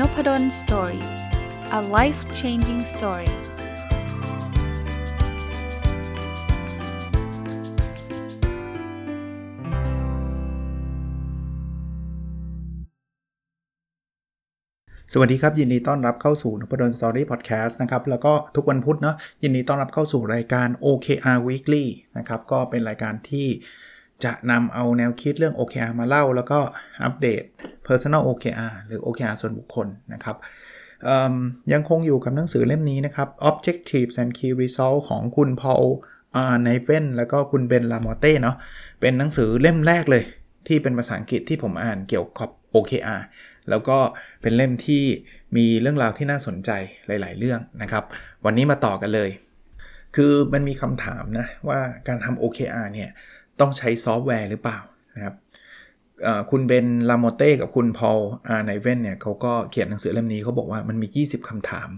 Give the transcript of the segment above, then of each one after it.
Nopadol Story a life changing story สวัสดีครับ ยินดีต้อนรับเข้าสู่นพดล Story Podcast นะครับ แล้วก็ทุกวันพุธเนาะยินดีต้อนรับเข้าสู่รายการ OKR Weekly นะครับ ก็เป็นรายการที่ จะนำเอาแนวคิดเรื่อง OKR มาเล่า แล้วก็อัปเดต Personal OKR หรือ OKR ส่วนบุคคลนะครับยังคงอยู่กับหนังสือเล่มนี้นะครับ Objectives and Key Results ของคุณ Paul R. Niven แล้วก็คุณ Ben Lamorte เนาะเป็นหนังสือเล่มแรกเลย ที่เป็นภาษาอังกฤษที่ผมอ่านเกี่ยวกับ OKR แล้วก็เป็นเล่มที่มีเรื่องราวที่น่าสนใจหลาย ๆ เรื่องนะครับ วันนี้มาต่อกันเลย คือมันมีคำถามนะว่าการทำ OKR เนี่ย ต้องใช้ซอฟต์แวร์หรือเปล่านะครับคุณ Ben Lamorte กับคุณ Paul R. Niven เนี่ยเขาก็เขียนหนังสือเล่มนี้เขาบอกว่ามันมี 20คำถาม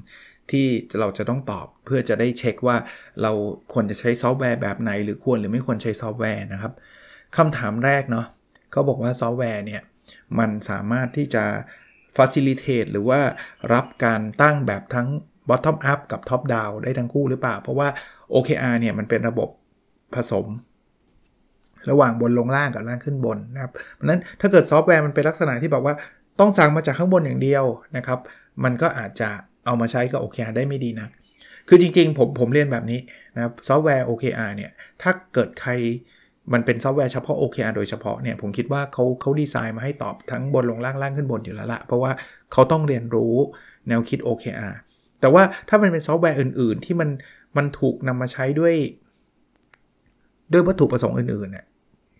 ที่เราจะต้องตอบเพื่อจะได้เช็คว่าเราควรจะใช้ซอฟต์แวร์แบบไหน หรือควรหรือไม่ควรใช้ซอฟต์แวร์นะครับคำถามแรกเนาะเขาบอกว่าซอฟต์แวร์เนี่ย มันสามารถที่จะ facilitate หรือว่ารับการตั้งแบบทั้ง bottom up กับ top down ได้ทั้งคู่หรือเปล่า เพราะว่า OKR เนี่ยมันเป็นระบบผสม ระหว่างบนลงล่างกับล่างขึ้นบนนะครับเพราะนั้นถ้าเกิดซอฟต์แวร์มันเป็นลักษณะที่บอกว่าต้องสั่งมาจากข้างบนอย่างเดียวนะครับมันก็อาจจะเอามาใช้กับ OKR ได้ไม่ดีนะคือจริงๆ ผมผมเรียนแบบนี้นะครับซอฟต์แวร์ OKR เนี่ยถ้าเกิดใครมันเป็นซอฟต์แวร์เฉพาะ OKR โดยเฉพาะเนี่ยผมคิดว่าเขาเขาดีไซน์มาให้ตอบทั้งบนลงล่างล่างขึ้นบนอยู่แล้วละเพราะว่าเขาต้องเรียนรู้แนวคิด OKR แต่ว่าถ้ามันเป็นซอฟต์แวร์อื่น ๆ ที่มันมันถูกนำมาใช้ด้วย ด้วยวัตถุประสงค์อื่นๆเนี่ย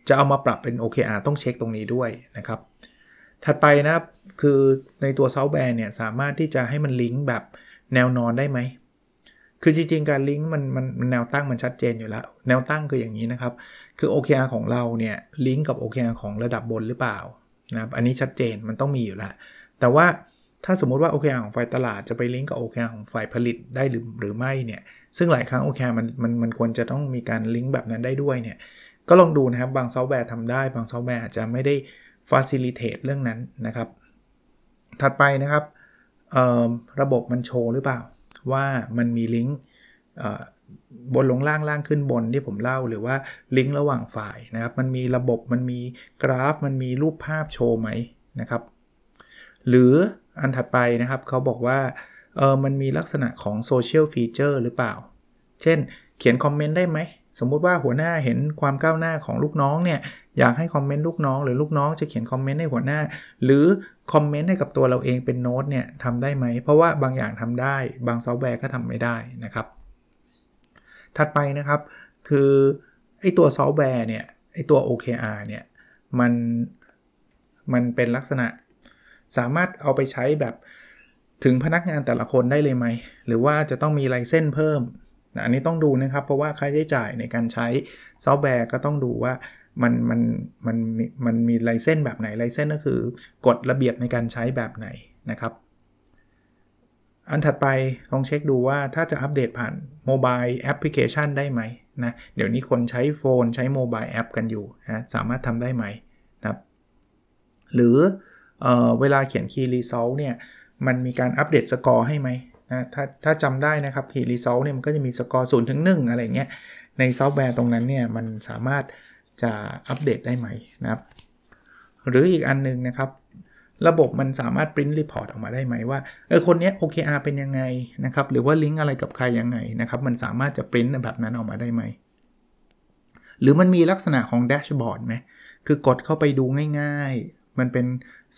จะเอามาปรับเป็น OKR ต้องเช็คตรงนี้ด้วยนะครับ ถัดไปนะครับคือในตัวซอฟต์แวร์เนี่ยสามารถที่จะให้มันลิงก์แบบแนวนอนได้ไหม คือจริงๆ การลิงก์มันมันแนวตั้งมันชัดเจนอยู่แล้ว แนวตั้งคืออย่างนี้นะครับ คือ OKR ของเราเนี่ยลิงก์กับ OKR ของระดับบนหรือเปล่านะครับอันนี้ชัดเจนมันต้องมีอยู่แล้ว แต่ว่าถ้าสมมุติว่า OKR ของฝ่ายตลาดจะไปลิงก์กับ OKR ของฝ่ายผลิตได้หรือหรือไม่เนี่ยซึ่งหลายครั้ง OKR มันมันมันควรจะต้องมีการลิงก์แบบนั้นได้ด้วยเนี่ย ก็ลองดูนะครับ บางซอฟต์แวร์ทำได้ บางซอฟต์แวร์อาจจะไม่ได้ facilitate เรื่องนั้นนะครับ ถัดไปนะครับระบบมันโชว์หรือเปล่า ว่ามันมีลิงก์บนลงล่างล่างขึ้นบนที่ผมเล่าหรือว่าลิงก์ระหว่างฝ่ายนะครับ มันมีระบบมันมีกราฟ มันมีรูปภาพโชว์ไหมนะครับ หรืออันถัดไปนะครับเขาบอกว่าเออมันมีลักษณะของ social feature หรือเปล่า เช่น เขียนคอมเมนต์ได้ไหม สมมุติว่าหัวหน้าเห็นความก้าวหน้าของลูกน้องเนี่ยอยากให้คอมเมนต์ลูกน้อง หรือลูกน้องจะเขียนคอมเมนต์ให้หัวหน้า หรือคอมเมนต์ให้กับตัวเราเองเป็นโน้ตเนี่ยทำได้ไหม เพราะว่าบางอย่างทำได้ บางซอฟต์แวร์ก็ทำไม่ได้นะครับ ถัดไปนะครับคือไอตัวซอฟต์แวร์เนี่ยไอตัว OKR เนี่ยมันมันเป็นลักษณะ สามารถเอาไปใช้แบบถึงพนักงานแต่ละคนได้เลยไหม หรือว่าจะต้องมี license เพิ่ม นะอันนี้ต้องดูนะครับ เพราะว่าค่าใช้จ่ายในการใช้ซอฟต์แวร์ก็ต้องดูว่ามันมันมันมันมี license แบบไหน license ก็คือกฎระเบียบในการใช้แบบไหนนะครับ อันถัดไปลองเช็คดูว่าถ้าจะอัปเดตผ่าน mobile application ได้ไหมนะเดี๋ยวนี้คนใช้ phone ใช้ mobile app กันอยู่นะสามารถทำได้ไหมนะครับหรือเอเวลาเขียน Key Result เนี่ยมันมีการอัปเดตสกอร์ให้ไหม นะถ้าถ้าจำได้นะครับ key result เนี่ยมันก็จะมีสกอร์ศูนย์ถึงหนึ่งอะไรเงี้ยในซอฟต์แวร์ตรงนั้นเนี่ยมันสามารถจะอัปเดตได้ไหมนะครับ หรืออีกอันนึงนะครับ ระบบมันสามารถ print report ออกมาได้ไหมว่าเออคนนี้ OKR เป็นยังไงนะครับ หรือว่าลิงก์อะไรกับใครยังไงนะครับ มันสามารถจะปริ้นแบบนั้นออกมาได้ไหมหรือมันมีลักษณะของแดชบอร์ดไหมคือกดเข้าไปดูง่ายมันเป็น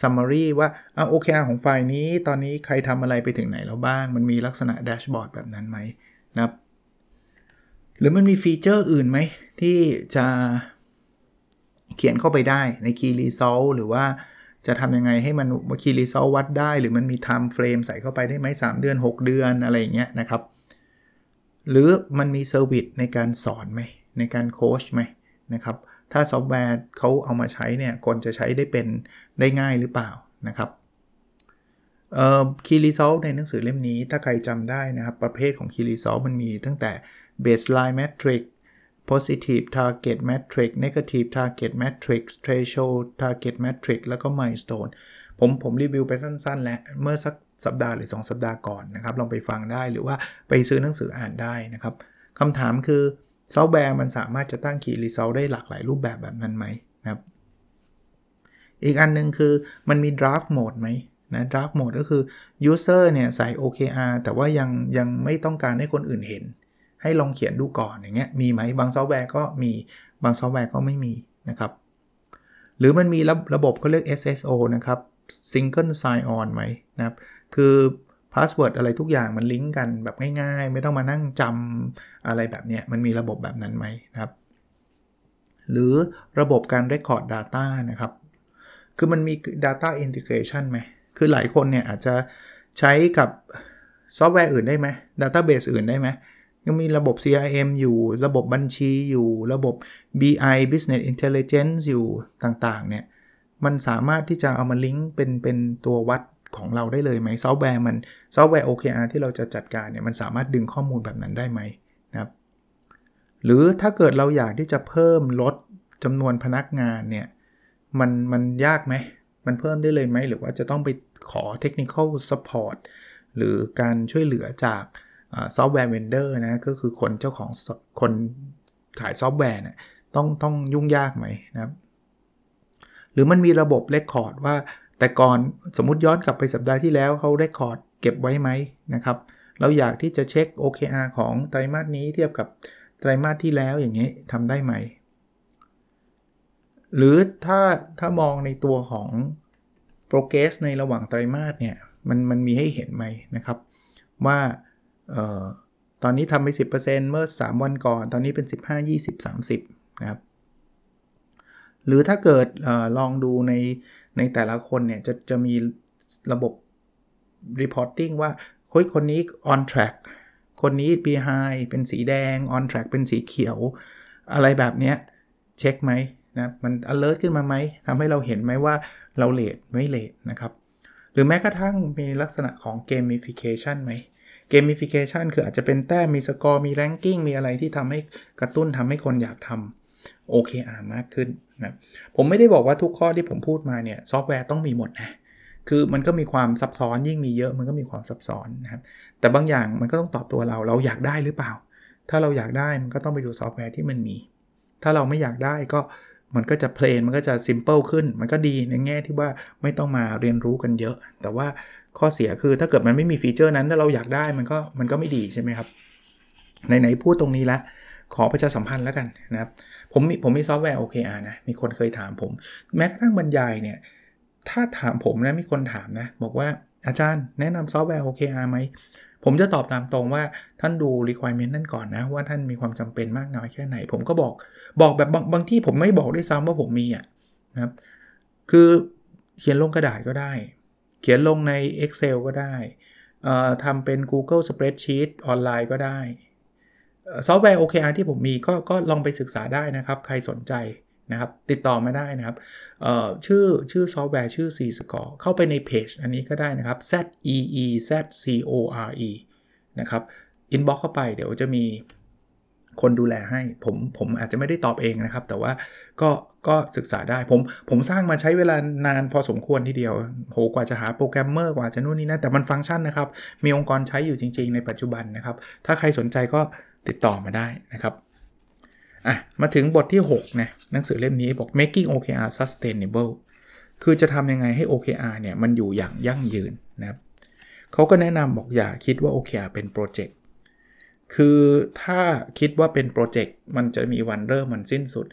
summary ว่าเออ OKR ของฝ่ายนี้ ตอนนี้ใครทำอะไรไปถึงไหนแล้วบ้าง มันมีลักษณะแดชบอร์ดแบบนั้นไหมนะครับ หรือมันมี feature อื่นไหม ที่จะเขียนเข้าไปได้ใน Key Result หรือว่าจะทำยังไงให้มัน Key Result วัดได้ หรือมันมี Time Frame ใส่เข้าไปได้ไหม 3 เดือน 6 เดือนอะไรอย่างเงี้ยนะครับ หรือมันมี service ในการสอนไหม ในการโค้ชไหมนะครับ ถ้าซอฟต์แวร์เขาเอามาใช้เนี่ยคนจะใช้ได้เป็นได้ง่ายหรือเปล่านะครับเอ่อ Key Result ในหนังสือเล่มนี้ถ้าใครจำได้นะครับ ประเภทของ Key Result มันมีตั้งแต่ baseline metric positive target metric negative target metric threshold target metric แล้วก็ milestone ผมผมรีวิวไปสั้นๆ แล้วเมื่อสักสัปดาห์หรือ 2 สัปดาห์ก่อนนะครับ ลองไปฟังได้หรือว่าไปซื้อหนังสืออ่านได้นะครับคำถามคือ ซอฟต์แวร์มันสามารถจะตั้ง Key Result ได้หลากหลายรูปแบบแบบนั้นไหมนะครับ อีกอันนึงคือมันมี draft mode ไหมนะ draft mode ก็คือ user เนี่ยใส่ OKR แต่ว่ายังยังไม่ต้องการให้คนอื่นเห็น ให้ลองเขียนดูก่อนอย่างเงี้ยมีไหมบางซอฟต์แวร์ก็มีบางซอฟต์แวร์ก็ไม่มีนะครับ หรือมันมีระระบบเขาเรียก SSO นะครับ Single Sign On ไหมนะครับ คือ password อะไรทุกอย่างมันลิงก์กันแบบง่ายๆ ไม่ต้องมานั่งจำอะไรแบบนี้มันมีระบบแบบนั้นไหมนะครับ หรือระบบการ Record Data นะครับ คือมันมี Data Integration ไหม คือหลายคนเนี่ยอาจจะใช้กับซอฟต์แวร์อื่นได้ไหม Database อื่นได้ไหมยังมีระบบ CRM อยู่ ระบบบัญชีอยู่ ระบบ BI Business Intelligence อยู่ต่างๆ เนี่ย มันสามารถที่จะเอามาลิงก์เป็นเป็นตัววัด ของเราได้เลยไหมซอฟต์แวร์มันซอฟต์แวร์ OKR ที่เราจะจัดการเนี่ยมันสามารถดึงข้อมูลแบบนั้นได้ไหมนะครับหรือถ้าเกิดเราอยากที่จะเพิ่มลดจำนวนพนักงานเนี่ยมันมันยากไหมมันเพิ่มได้เลยไหมหรือว่าจะต้องไปขอ technical support หรือการช่วยเหลือจาก software vendor นะก็คือคนเจ้าของคนขายซอฟต์แวร์เนี่ยต้องต้องยุ่งยากไหมนะครับหรือมันมีระบบ record ว่า แต่ก่อนสมมติย้อนกลับไปสัปดาห์ที่แล้วเขา record เก็บไว้ไหมนะครับ เราอยากที่จะเช็ค OKR ของไตรมาสนี้เทียบกับไตรมาสที่แล้วอย่างนี้ทำได้ไหม หรือถ้าถ้ามองในตัวของ progress ในระหว่างไตรมาสเนี่ยมันมันมีให้เห็นไหมนะครับ ว่าออตอนนี้ทำไป 10%เมื่อ 3 วันก่อน ตอนนี้เป็น 15 20 30 นะครับ หรือถ้าเกิดออลองดูใน ในแต่ละคนเนี่ยจะจะมีระบบ reporting ว่าเฮ้ยคนนี้ on track คนนี้ behind เป็นสีแดง on track เป็นสีเขียว อะไรแบบเนี้ยเช็คไหมนะมัน alert ขึ้นมาไหมทำให้เราเห็นไหมว่าเราเลทไม่เลทนะครับหรือแม้กระทั่งมีลักษณะของ gamification ไหม gamification คืออาจจะเป็นแต้มมีสกอร์มี ranking มีอะไรที่ทำให้กระตุ้นทำให้คนอยากทำ OKR มากขึ้น นะผมไม่ได้บอกว่าทุกข้อที่ผมพูดมาเนี่ยซอฟต์แวร์ต้องมีหมดนะคือมันก็มีความซับซ้อนยิ่งมีเยอะมันก็มีความซับซ้อนนะครับแต่บางอย่างมันก็ต้องตอบตัวเราเราอยากได้หรือเปล่า ถ้าเราอยากได้มันก็ต้องไปดูซอฟต์แวร์ที่มันมี ถ้าเราไม่อยากได้ก็มันก็จะ plain มันก็จะ simple ขึ้น มันก็ดีในแง่ที่ว่าไม่ต้องมาเรียนรู้กันเยอะ แต่ว่าข้อเสียคือถ้าเกิดมันไม่มีฟีเจอร์นั้นถ้าเราอยากได้มันก็มันก็ไม่ดีใช่ไหมครับไหนๆพูดตรงนี้แล้ว ขอประชาสัมพันธ์แล้วกันนะครับ ผมมีผมมีซอฟต์แวร์ OKR นะ มีคนเคยถามผม แม้กระทั่งบรรยายเนี่ย ถ้าถามผมนะ มีคนถามนะ บอกว่าอาจารย์แนะนำซอฟต์แวร์ OKR ไหม ผมจะตอบตามตรงว่าท่านดู requirement นั่นก่อนนะ ว่าท่านมีความจำเป็นมากน้อยแค่ไหน ผมก็บอกบอกแบบบางบางที่ผมไม่บอกด้วยซ้ำว่าผมมีอะนะครับ คือเขียนลงกระดาษก็ได้ เขียนลงใน Excel ก็ได้ทำเป็น Google Spreadsheet ออนไลน์ก็ได้ ซอฟต์แวร์ OKR ที่ผมมีก็ก็ลองไปศึกษาได้นะครับ ใครสนใจนะครับติดต่อมาได้นะครับชื่อชื่อซอฟต์แวร์ชื่อ ZeezCore เข้าไปในเพจอันนี้ก็ได้นะครับ Z E E Z C O R E นะครับ inbox เข้าไปเดี๋ยวจะมีคนดูแลให้ผมผมอาจจะไม่ได้ตอบเองนะครับ แต่ว่าก็ก็ศึกษาได้ผมผมสร้างมาใช้เวลานานพอสมควรทีเดียวโหกว่าจะหาโปรแกรมเมอร์กว่าจะนู่นนี่นะแต่มันฟังก์ชันนะครับ มีองค์กรใช้อยู่จริง ๆ ในปัจจุบันนะครับ ถ้าใครสนใจก็ ติดต่อมาได้นะครับอะมาถึงบทที่6นะหนังสือเล่มนี้บอก making OKR sustainable คือจะทำยังไงให้ OKR เนี่ยมันอยู่อย่างยั่งยืนนะครับเขาก็แนะนำบอกอย่าคิดว่า OKR เป็นโปรเจกต์คือถ้าคิดว่าเป็นโปรเจกต์มันจะมีวันเริ่มมันสิ้นสุด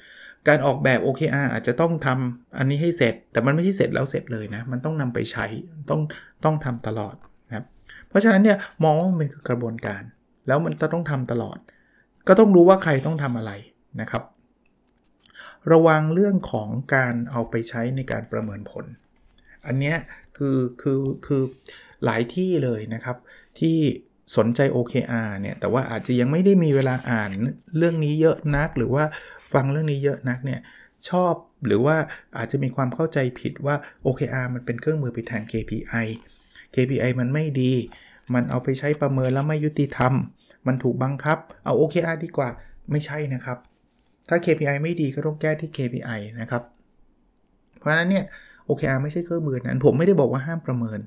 การออกแบบ OKR อาจจะต้องทำอันนี้ให้เสร็จ แต่มันไม่ใช่เสร็จแล้วเสร็จเลยนะ มันต้องนำไปใช้ต้องต้องทำตลอดนะครับเพราะฉะนั้นเนี่ยมองว่ามันคือกระบวนการ แล้วมันจะต้องทำตลอด ก็ต้องรู้ว่าใครต้องทำอะไรนะครับ ระวังเรื่องของการเอาไปใช้ในการประเมินผล อันนี้คือคือคือหลายที่เลยนะครับ ที่สนใจ OKR เนี่ย แต่ว่าอาจจะยังไม่ได้มีเวลาอ่านเรื่องนี้เยอะนัก หรือว่าฟังเรื่องนี้เยอะนักเนี่ยชอบหรือว่าอาจจะมีความเข้าใจผิดว่า OKR มันเป็นเครื่องมือไปแทน KPI KPI มันไม่ดี มันเอาไปใช้ประเมินแล้วไม่ยุติธรรม มันถูกบังคับ เอา OKR ดีกว่าไม่ใช่นะครับ ถ้า KPI ไม่ดีก็ต้องแก้ที่ KPI นะครับ เพราะฉะนั้นเนี่ย OKR ไม่ใช่เครื่องมือนั้น ผมไม่ได้บอกว่าห้ามประเมิน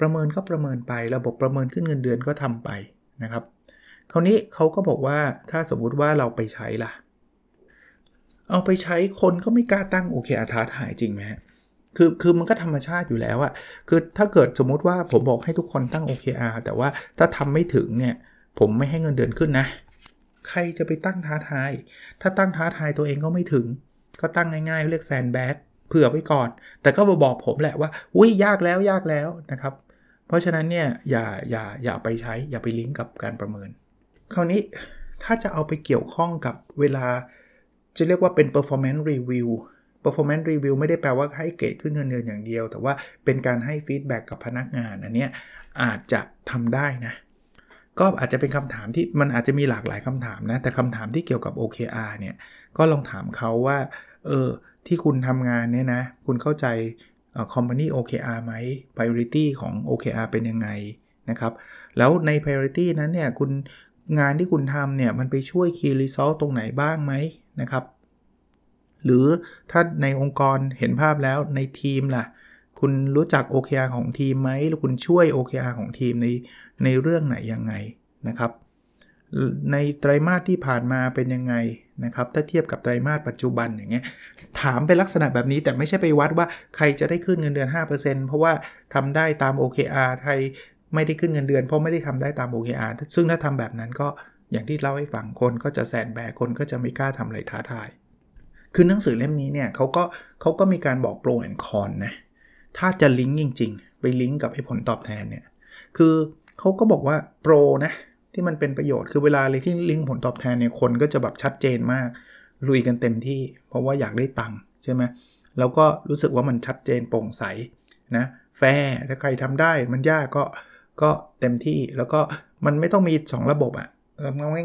ประเมินก็ประเมินไประบบประเมินขึ้นเงินเดือนก็ทำไปนะครับคราวนี้เขาก็บอกว่าถ้าสมมุติว่าเราไปใช้ล่ะ เอาไปใช้คนก็ไม่กล้าตั้ง OKR ท้าทายจริงไหมคือคือมันก็ธรรมชาติอยู่แล้วอะคือถ้าเกิดสมมุติว่าผมบอกให้ทุกคนตั้ง OKR แต่ว่าถ้าทำไม่ถึงเนี่ย ผมไม่ให้เงินเดือนขึ้นนะ ใครจะไปตั้งท้าทาย ถ้าตั้งท้าทายตัวเองก็ไม่ถึง ก็ตั้งง่ายๆ เรียกแซนแบ็กเผื่อไว้ก่อน แต่ก็มาบอกผมแหละว่า อุ้ยยากแล้วยากแล้วนะครับ เพราะฉะนั้นเนี่ยอย่าอย่าอย่าไปใช้ อย่าไปลิงก์กับการประเมิน คราวนี้ถ้าจะเอาไปเกี่ยวข้องกับเวลา จะเรียกว่าเป็น performance review performance review ไม่ได้แปลว่าให้เกรดขึ้นเงินเดือนอย่างเดียว แต่ว่าเป็นการให้ feedback กับพนักงานอันนี้อาจจะทำได้นะ ก็อาจจะเป็นคำถามที่มันอาจจะมีหลากหลายคำถามนะ แต่คำถามที่เกี่ยวกับ OKR เนี่ย ก็ลองถามเขาว่า เออ ที่คุณทำงานเนี่ยนะ คุณเข้าใจ company OKR ไหม priority ของ OKR เป็นยังไงนะครับ แล้วใน priority นั้นเนี่ย คุณงานที่คุณทำเนี่ย มันไปช่วย key result ตรงไหนบ้างไหมนะครับ หรือถ้าในองค์กรเห็นภาพแล้วในทีมล่ะ คุณรู้จัก OKR ของทีมไหม หรือคุณช่วย OKR ของทีมใน ในเรื่องไหนยังไงนะครับ ในไตรมาสที่ผ่านมาเป็นยังไงนะครับ ถ้าเทียบกับไตรมาสปัจจุบันอย่างเงี้ยถามเป็นลักษณะแบบนี้แต่ไม่ใช่ไปวัดว่าใครจะได้ขึ้นเงินเดือน 5%เพราะว่าทำได้ตาม OKR ใครไม่ได้ขึ้นเงินเดือน เพราะไม่ได้ทำได้ตาม OKR ซึ่งถ้าทำแบบนั้นก็อย่างที่เล่าให้ฟังคนก็จะแสนแบกคนก็จะไม่กล้าทำอะไรท้าทาย คือหนังสือเล่มนี้เนี่ยเขาก็เขาก็มีการบอกโปรแอนคอนนะ ถ้าจะลิงก์จริง ๆ ไปลิงก์กับไอ้ผลตอบแทนเนี่ย คือ เขาก็บอกว่าโปรนะที่มันเป็นประโยชน์คือเวลาเลยที่ลิงก์ผลตอบแทนเนี่ยคนก็จะแบบชัดเจนมาก ลุยกันเต็มที่ เพราะว่าอยากได้ตังค์ใช่ไหมแล้วก็รู้สึกว่ามันชัดเจนโปร่งใสนะแฟร์ถ้าใครทำได้มันยากก็ก็เต็มที่แล้วก็มันไม่ต้องมี 2 ระบบอะ่ะ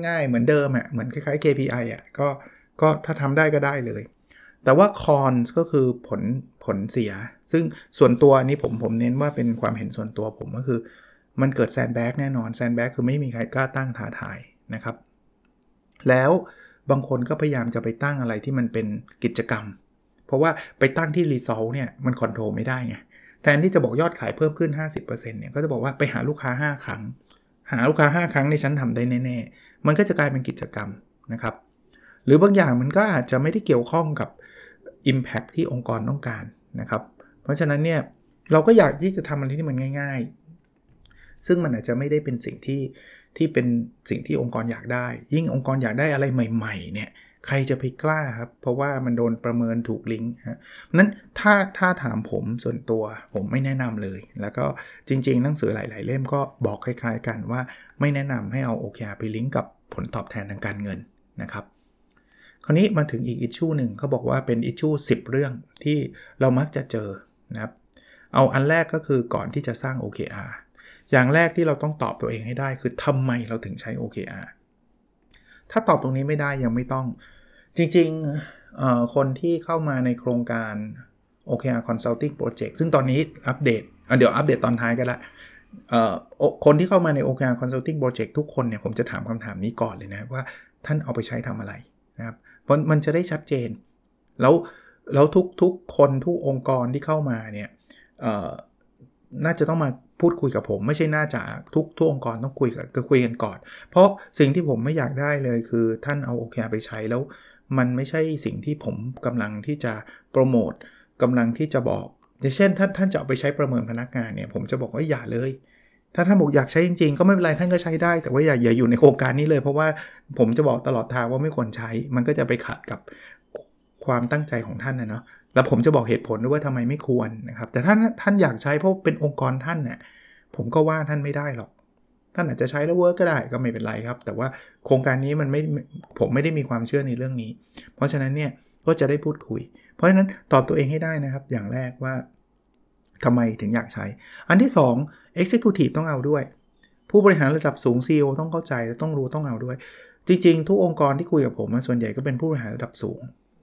ง่ายๆ เหมือนเดิมอะ่ะเหมือนคล้ายๆ KPI อะ่ะก็ก็ถ้าทำได้ก็ได้เลย แต่ว่า con ก็คือผลผลเสีย ซึ่งส่วนตัวนี้ผมผมเน้นว่าเป็นความเห็นส่วนตัวผมก็คือ มันเกิด sandbag แน่นอน sandbag คือไม่มีใครกล้าตั้งท้าทายนะครับ แล้วบางคนก็พยายามจะไปตั้งอะไรที่มันเป็นกิจกรรม เพราะว่าไปตั้งที่ result เนี่ยมัน control ไม่ได้ไงแทนที่จะบอกยอดขายเพิ่มขึ้น 50%เนี่ยก็จะบอกว่าไปหาลูกค้า 5 ครั้ง หาลูกค้า 5 ครั้งเนี่ยฉันทำได้แน่ๆ มันก็จะกลายเป็นกิจกรรมนะครับ หรือบางอย่างมันก็อาจจะไม่ได้เกี่ยวข้องกับ Impact ที่องค์กรต้องการนะครับ เพราะฉะนั้นเนี่ยเราก็อยากที่จะทำอะไรที่มันง่าย ซึ่งมันอาจจะไม่ได้เป็นสิ่งที่ที่เป็นสิ่งที่องค์กรอยากได้ ยิ่งองค์กรอยากได้อะไรใหม่ๆเนี่ยใครจะไปกล้าครับ เพราะว่ามันโดนประเมินถูกลิงก์ฮะนั้นถ้าถ้าถามผมส่วนตัวผมไม่แนะนำเลย แล้วก็จริง ๆ หนังสือหลาย ๆ เล่มก็บอกคล้าย ๆ กันว่าไม่แนะนำให้เอา OKR ไปลิงก์กับผลตอบแทนทางการเงินนะครับ คราวนี้มาถึงอีกอิชชูหนึ่งเขาบอกว่าเป็นอิชชู10 เรื่องที่เรามักจะเจอนะครับ เอาอันแรกก็คือก่อนที่จะสร้าง OKR อย่างแรกที่เราต้องตอบตัวเองให้ได้คือทำไมเราถึงใช้ OKR ถ้าตอบตรงนี้ไม่ได้ยังไม่ต้อง จริงๆคนที่เข้ามาในโครงการ OKR Consulting Project ซึ่งตอนนี้อัปเดตเดี๋ยวอัปเดตตอนท้ายกันละคนที่เข้ามาใน OKR Consulting Project ทุกคนเนี่ยผมจะถามคำถามนี้ก่อนเลยนะว่าท่านเอาไปใช้ทำอะไรนะครับเพราะมันจะได้ชัดเจน แล้วแล้วทุกทุกคนทุกองค์กรที่เข้ามาเนี่ยน่าจะต้องมา พูดคุยกับผมไม่ใช่น่าจะทุกทุกองค์กรต้องคุยกับก็คุยกันก่อน เพราะสิ่งที่ผมไม่อยากได้เลยคือท่านเอาโอเคไปใช้แล้ว มันไม่ใช่สิ่งที่ผมกำลังที่จะโปรโมทกำลังที่จะบอกอย่างเช่นท่านท่านจะเอาไปใช้ประเมินพนักงานเนี่ยผมจะบอกว่าอย่าเลย ถ้าท่านบอกอยากใช้จริงๆ ก็ไม่เป็นไรท่านก็ใช้ได้ แต่ว่าอย่าอย่าอยู่ในโครงการนี้เลย เพราะว่าผมจะบอกตลอดทางว่าไม่ควรใช้ มันก็จะไปขัดกับความตั้งใจของท่านนะเนาะ แล้วผมจะบอกเหตุผลด้วยว่าทำไมไม่ควรนะครับ แต่ท่านท่านอยากใช้เพราะเป็นองค์กรท่านเนี่ยผมก็ว่าท่านไม่ได้หรอก ท่านอาจจะใช้แล้วเวิร์กก็ได้ก็ไม่เป็นไรครับ แต่ว่าโครงการนี้มันไม่ผมไม่ได้มีความเชื่อในเรื่องนี้ เพราะฉะนั้นเนี่ยก็จะได้พูดคุย เพราะฉะนั้นตอบตัวเองให้ได้นะครับ อย่างแรกว่าทำไมถึงอยากใช้ อันที่ 2 Executive ต้องเอาด้วย ผู้บริหารระดับสูง CEO ต้องเข้าใจและต้องรู้ต้องเอาด้วย จริงๆ ทุกองค์กรที่คุยกับผมส่วนใหญ่ก็เป็นผู้บริหารระดับสูง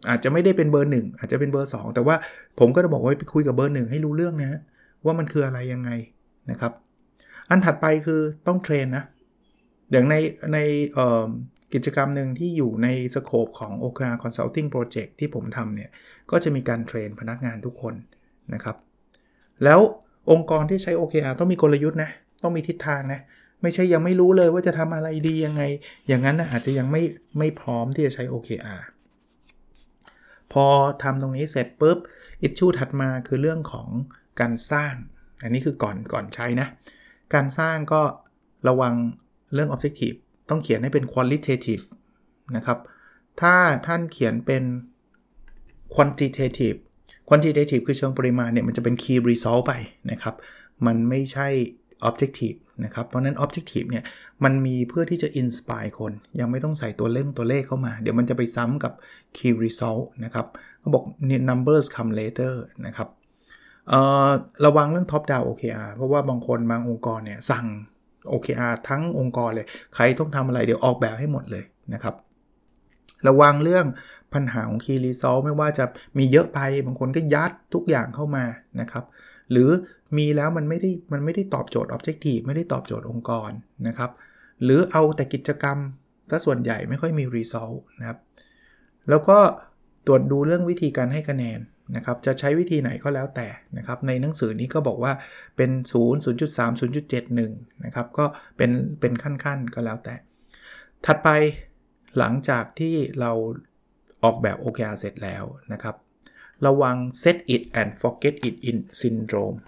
อาจจะไม่ได้เป็นเบอร์หนึ่งอาจจะเป็นเบอร์ 2 แต่ว่าผมก็จะบอกว่าไปคุยกับเบอร์หนึ่งให้รู้เรื่องนะว่ามันคืออะไรยังไงนะครับ อันถัดไปคือต้อง train นะอย่างในในกิจกรรมหนึ่งที่อยู่ใน scope ของ OKR Consulting Project ที่ผมทำเนี่ย ก็จะมีการ train พนักงานทุกคนนะครับ แล้วองค์กรที่ใช้ OKR ต้องมีกลยุทธ์นะ ต้องมีทิศทางนะ ไม่ใช่ยังไม่รู้เลยว่าจะทำอะไรดียังไง อย่างนั้นนะอาจจะยังไม่ไม่พร้อมที่จะใช้ OKR พอทำตรงนี้เสร็จปุ๊บอิชชูถัดมาคือเรื่องของการสร้าง อันนี้คือก่อนก่อนใช้นะ การสร้างก็ระวังเรื่อง objective ต้องเขียนให้เป็น qualitative นะครับ ถ้าท่านเขียนเป็น quantitative quantitative คือเชิงปริมาณเนี่ยมันจะเป็น key result ไปนะครับ มันไม่ใช่ objective นะครับ เพราะนั้น objective เนี่ยมันมีเพื่อที่จะ inspire คน ยังไม่ต้องใส่ตัวเล่มตัวเลขเข้ามา เดี๋ยวมันจะไปซ้ำกับ key result นะครับเขาบอก numbers come later นะครับระวังเรื่อง top down OKR เพราะว่าบางคนบางองค์กรเนี่ยสั่ง OKR ทั้งองค์กรเลย ใครต้องทำอะไรเดี๋ยวออกแบบให้หมดเลยนะครับ ระวังเรื่องปัญหาของ Key Result ไม่ว่าจะมีเยอะไปบางคนก็ยัดทุกอย่างเข้ามานะครับ หรือ มีแล้วมันไม่ได้มันไม่ได้ตอบโจทย์ Objective ไม่ได้ตอบโจทย์องค์กรนะครับ หรือเอาแต่กิจกรรมถ้าส่วนใหญ่ไม่ค่อยมี Result นะครับ แล้วก็ตรวจดูเรื่องวิธีการให้คะแนนนะครับ จะใช้วิธีไหนก็แล้วแต่นะครับ ในหนังสือนี้ก็บอกว่าเป็น 0 0.3 0.71 นะครับ ก็เป็นเป็นขั้นๆก็แล้วแต่ ถัดไปหลังจากที่เราออกแบบ OKR เสร็จแล้วนะครับ ระวัง set it and forget it in syndrome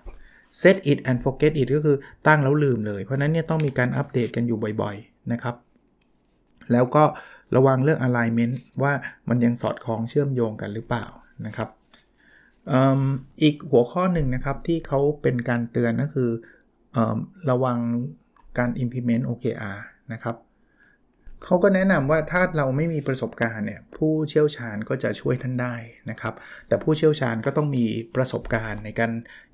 set it and forget it ก็คือตั้งแล้วลืมเลย เพราะนั้นเนี่ยต้องมีการอัปเดตกันอยู่บ่อยๆนะครับ แล้วก็ระวังเรื่อง alignment ว่ามันยังสอดคล้องเชื่อมโยงกันหรือเปล่านะครับอีกหัวข้อหนึ่งนะครับที่เขาเป็นการเตือนก็คืออระวังการ implement OKR นะครับ เขาก็แนะนำว่าถ้าเราไม่มีประสบการณ์เนี่ยผู้เชี่ยวชาญก็จะช่วยท่านได้นะครับ แต่ผู้เชี่ยวชาญก็ต้องมีประสบการณ์ในการ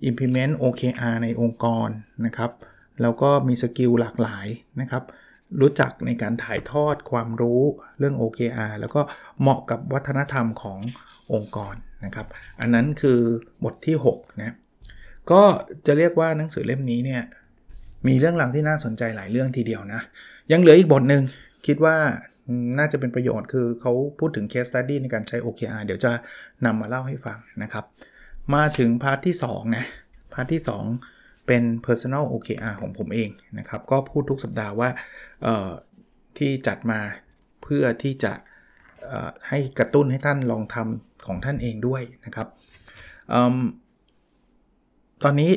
implement OKR ในองค์กรนะครับแล้วก็มีสกิลหลากหลายนะครับ รู้จักในการถ่ายทอดความรู้เรื่อง OKR แล้วก็เหมาะกับวัฒนธรรมขององค์กรนะครับ อันนั้นคือบทที่6นะก็จะเรียกว่าหนังสือเล่มนี้เนี่ยมีเรื่องราวที่น่าสนใจหลายเรื่องทีเดียวนะ ยังเหลืออีกบทหนึ่ง คิดว่าน่าจะเป็นประโยชน์คือเขาพูดถึง case study ในการใช้ OKR เดี๋ยวจะนำมาเล่าให้ฟังนะครับ มาถึง part ที่2นะ part ที่ 2 เป็น personal OKR ของผมเองนะครับ ก็พูดทุกสัปดาห์ว่าที่จัดมาเพื่อที่จะให้กระตุ้นให้ท่านลองทำของท่านเองด้วยนะครับอตอนนี้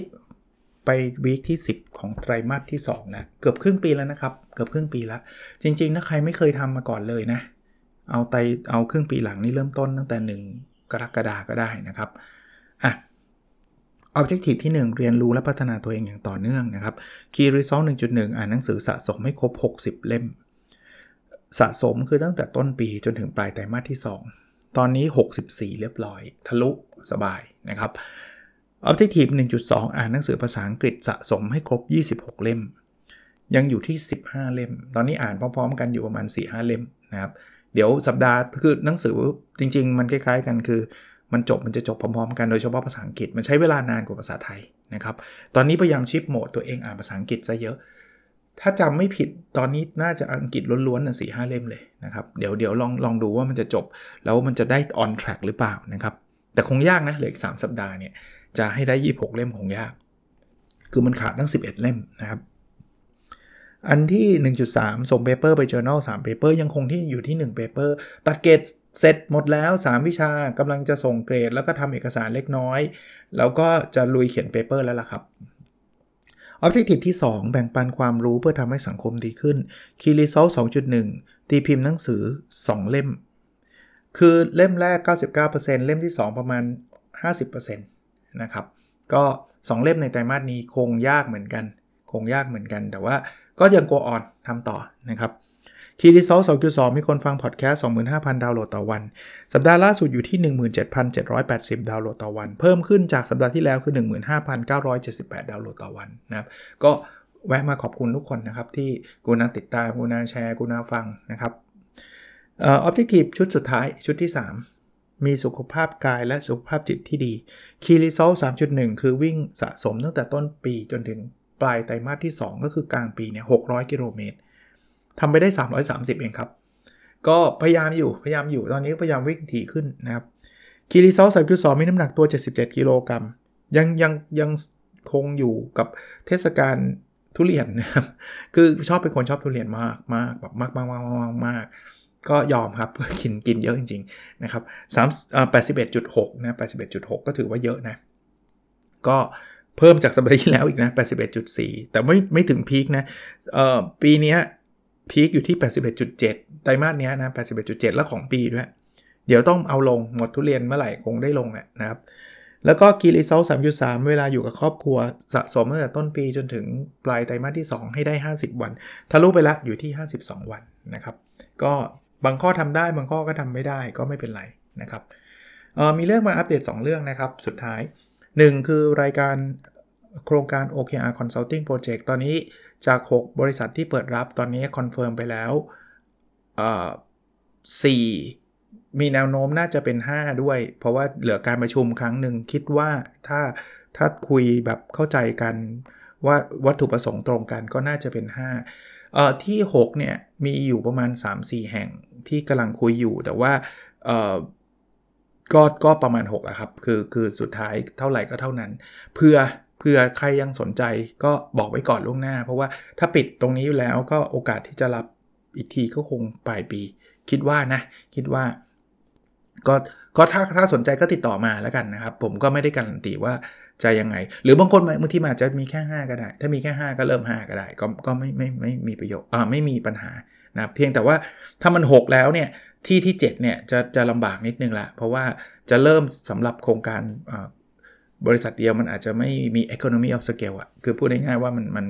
ไปวีคที่ 10 ของไตรมาสที่2นะเกือบครึ่งปีแล้วนะครับ เกือบครึ่งปีแล้วจริง ๆ ถ้าใครไม่เคยทำมาก่อนเลยนะ เอาไตเอาครึ่งปีหลังนี่เริ่มต้นตั้งแต่ 1 กรกฎาก็ได้นะครับอะ Objective ที่ 1 เรียนรู้และพัฒนาตัวเองอย่างต่อเนื่องนะครับ Key Result 1.1 อ่านหนังสือสะสมให้ครบ 60 เล่ม สะสมคือตั้งแต่ต้นปีจนถึงปลายไตรมาสที่ 2 ตอนนี้ 64 เรียบร้อย ทะลุสบายนะครับ Objective 1.2 อ่านหนังสือภาษาอังกฤษสะสมให้ครบ 26 เล่ม ยังอยู่ที่ 15 เล่ม ตอนนี้อ่านพร้อมๆ กันอยู่ประมาณ 4-5เล่มนะครับ เดี๋ยวสัปดาห์คือหนังสือจริง ๆ มันคล้ายๆ กันคือ มันจบมันจะจบพร้อมๆ กันโดยเฉพาะภาษาอังกฤษมันใช้เวลานานกว่าภาษาไทยนะครับ ตอนนี้พยายามชิปโหมดตัวเองอ่านภาษาอังกฤษซะเยอะ ถ้าจำไม่ผิดตอนนี้น่าจะอังกฤษล้วนๆนะสี่ห้าเล่มเลยนะครับ เดี๋ยวเดี๋ยวลองลองดูว่ามันจะจบแล้วมันจะได้ on track หรือเปล่านะครับแต่คงยากนะเหลืออีก3สัปดาห์เนี่ยจะให้ได้ 26 เล่มของยาก คือมันขาดทั้ง 11 เล่มนะครับ อันที่ 1.3 ส่ง paper ไป journal 3 paper ยังคงที่อยู่ที่ 1 paper ตัดเกรดเสร็จหมดแล้ว 3 วิชากำลังจะส่งเกรด แล้วก็ทำเอกสารเล็กน้อย แล้วก็จะลุยเขียน paper แล้วล่ะครับ Objective ที่ 2 แบ่งปันความรู้เพื่อทำให้สังคมดีขึ้น Key Result 2.1 ตีพิมพ์หนังสือ 2 เล่ม คือเล่มแรก 99%เล่มที่ 2 ประมาณ 50%นะครับ ก็ 2 เล่มในไตรมาสนี้คงยากเหมือนกัน คงยากเหมือนกันแต่ว่า ก็ยัง go on ทำต่อนะครับ Key Result 2.2มีคนฟังพอดแคสต์25,000 ดาวน์โหลดต่อวัน สัปดาห์ล่าสุดอยู่ที่ 17,780 ดาวน์โหลดต่อวัน เพิ่มขึ้นจากสัปดาห์ที่แล้วคือ 15,978 ดาวน์โหลดต่อวันนะครับก็แวะมาขอบคุณทุกคนนะครับ ที่กูนาติดตามกูนาแชร์กูนาฟังนะครับ Objective ชุดสุดท้ายชุดที่ 3 มีสุขภาพกายและสุขภาพจิตที่ดี Key Result 3.1 คือวิ่งสะสมตั้งแต่ต้นปีจนถึง ปลายไตรมาสที่ 2 ก็คือกลางปีเนี่ย600กิโลเมตรทำไปได้ 330 เองครับ ก็พยายามอยู่พยายามอยู่ตอนนี้พยายามวิ่งถี่ขึ้นนะครับ Key Result 3.2มีน้ำหนักตัว 77 กิโลกรัมยังยังยังคงอยู่กับเทศกาลทุเรียนนะครับคือชอบเป็นคนชอบทุเรียนมากมากแบบมากมากมากมากมากก็ยอมครับกินกินเยอะจริงๆนะครับสามแปดสิบเอ็ดจุดหกนะแปดสิบเอ็ดจุดหกก็ถือว่าเยอะนะ ก็ เพิ่มจากสัปดาห์ที่แล้วอีกนะ 81.4 แต่ไม่ไม่ถึงพีคนะเอ่อปีนี้พีคอยู่ที่ 81.7 ไตรมาสนี้นะ 81.7 แล้วของปีด้วย เดี๋ยวต้องเอาลงหมดทุเรียนเมื่อไหร่คงได้ลงแหละนะครับ แล้วก็คีรีเซลสามจุดสามเวลาอยู่กับครอบครัวสะสมตั้งแต่ต้นปีจนถึงปลายไตรมาสที่ 2 ให้ได้ 50 วันทะลุไปละอยู่ที่ 52 วันนะครับ ก็บางข้อทำได้บางข้อก็ทำไม่ได้ก็ไม่เป็นไรนะครับมีเรื่องมาอัปเดต 2 เรื่องนะครับ สุดท้าย 1 คือรายการโครงการ OKR Consulting Project ตอนนี้จาก 6 บริษัทที่เปิดรับตอนนี้ confirm ไปแล้ว4มีแนวโน้มน่าจะเป็น 5 ด้วย เพราะว่าเหลือการประชุมครั้งหนึ่งคิดว่าถ้าถ้าคุยแบบเข้าใจกันว่าวัตถุประสงค์ตรงกันก็น่าจะเป็น 5 เอ่อที่ 6 เนี่ย มีอยู่ประมาณ 3-4 แห่งที่กำลังคุยอยู่แต่ว่าเอ่อ ก็ก็ประมาณ6อะครับ คือคือสุดท้ายเท่าไหร่ก็เท่านั้น เพื่อเพื่อใครยังสนใจก็บอกไว้ก่อนล่วงหน้า เพราะว่าถ้าปิดตรงนี้อยู่แล้วก็โอกาสที่จะรับอีกทีก็คงปลายปี คิดว่านะ คิดว่า ก็ก็ถ้าถ้าสนใจก็ติดต่อมาแล้วกันนะครับ ผมก็ไม่ได้การันตีว่าจะยังไง หรือบางคนบางทีอาจจะมีแค่ 5 ก็ได้ ถ้ามีแค่ 5 ก็เริ่ม 5 ก็ได้ ก็ก็ไม่ไม่ไม่มีประโยชน์อ่าไม่มีปัญหานะเพียงแต่ว่าถ้ามัน 6 แล้วเนี่ย ที่ที่7เนี่ยจะจะลำบากนิดนึงละเพราะว่าจะเริ่มสำหรับโครงการบริษัทเดียวมันอาจจะไม่มี economy of scale อะคือพูดง่ายๆว่ามันมัน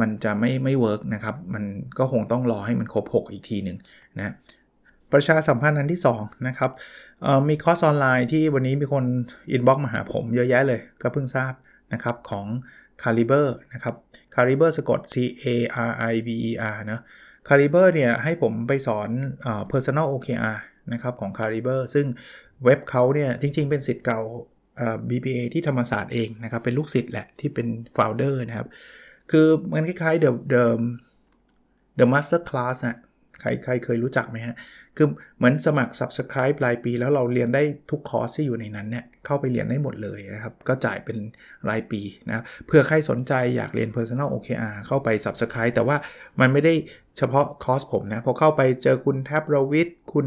มันจะไม่ไม่เวิร์กนะครับ มันก็คงต้องรอให้มันครบ 6 อีกทีหนึ่งนะประชาสัมพันธ์อันที่ 2 นะครับมีคอร์สออนไลน์ที่วันนี้มีคน inbox มาหาผมเยอะแยะเลย ก็เพิ่งทราบนะครับของ Caliber นะครับ Caliber สะกด C A R I B E R นะ Caliber เนี่ยให้ผมไปสอนอ personal OKR นะครับของ Caliber ซึ่งเว็บเขาเนี่ยจริง ๆ เป็นศิษย์เก่า BBA ที่ธรรมศาสตร์เองนะครับ เป็นลูกศิษย์แหละที่เป็น founder นะครับ คือมันคล้ายๆ The The The Master Class นะใครใครเคยรู้จักไหมฮะ คือเหมือนสมัคร Subscribe รายปี แล้วเราเรียนได้ทุกคอร์สที่อยู่ในนั้นเนี่ยเข้าไปเรียนได้หมดเลยนะครับ ก็จ่ายเป็นรายปีนะเพื่อใครสนใจอยากเรียน Personal OKR เข้าไป Subscribe แต่ว่ามันไม่ได้เฉพาะคอร์สผมนะพอเข้าไปเจอคุณแทบรวิทคุณ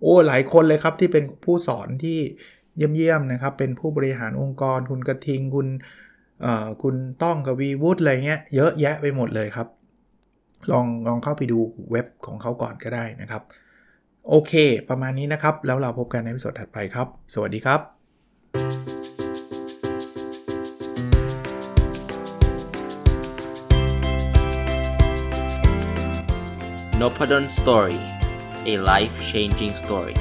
โอ้หลายคนเลยครับที่เป็นผู้สอนที่เยี่ยมๆนะครับ เป็นผู้บริหารองค์กร คุณกระทิง คุณคุณต้องกับวีวูดอะไรเงี้ยเยอะแยะไปหมดเลยครับ ลองลองเข้าไปดูเว็บของเขาก่อนก็ได้นะครับ โอเค ประมาณนี้นะครับ แล้วเราพบกันในวิดีโอถัดไปครับ สวัสดีครับ n o p a d o n Story a life changing story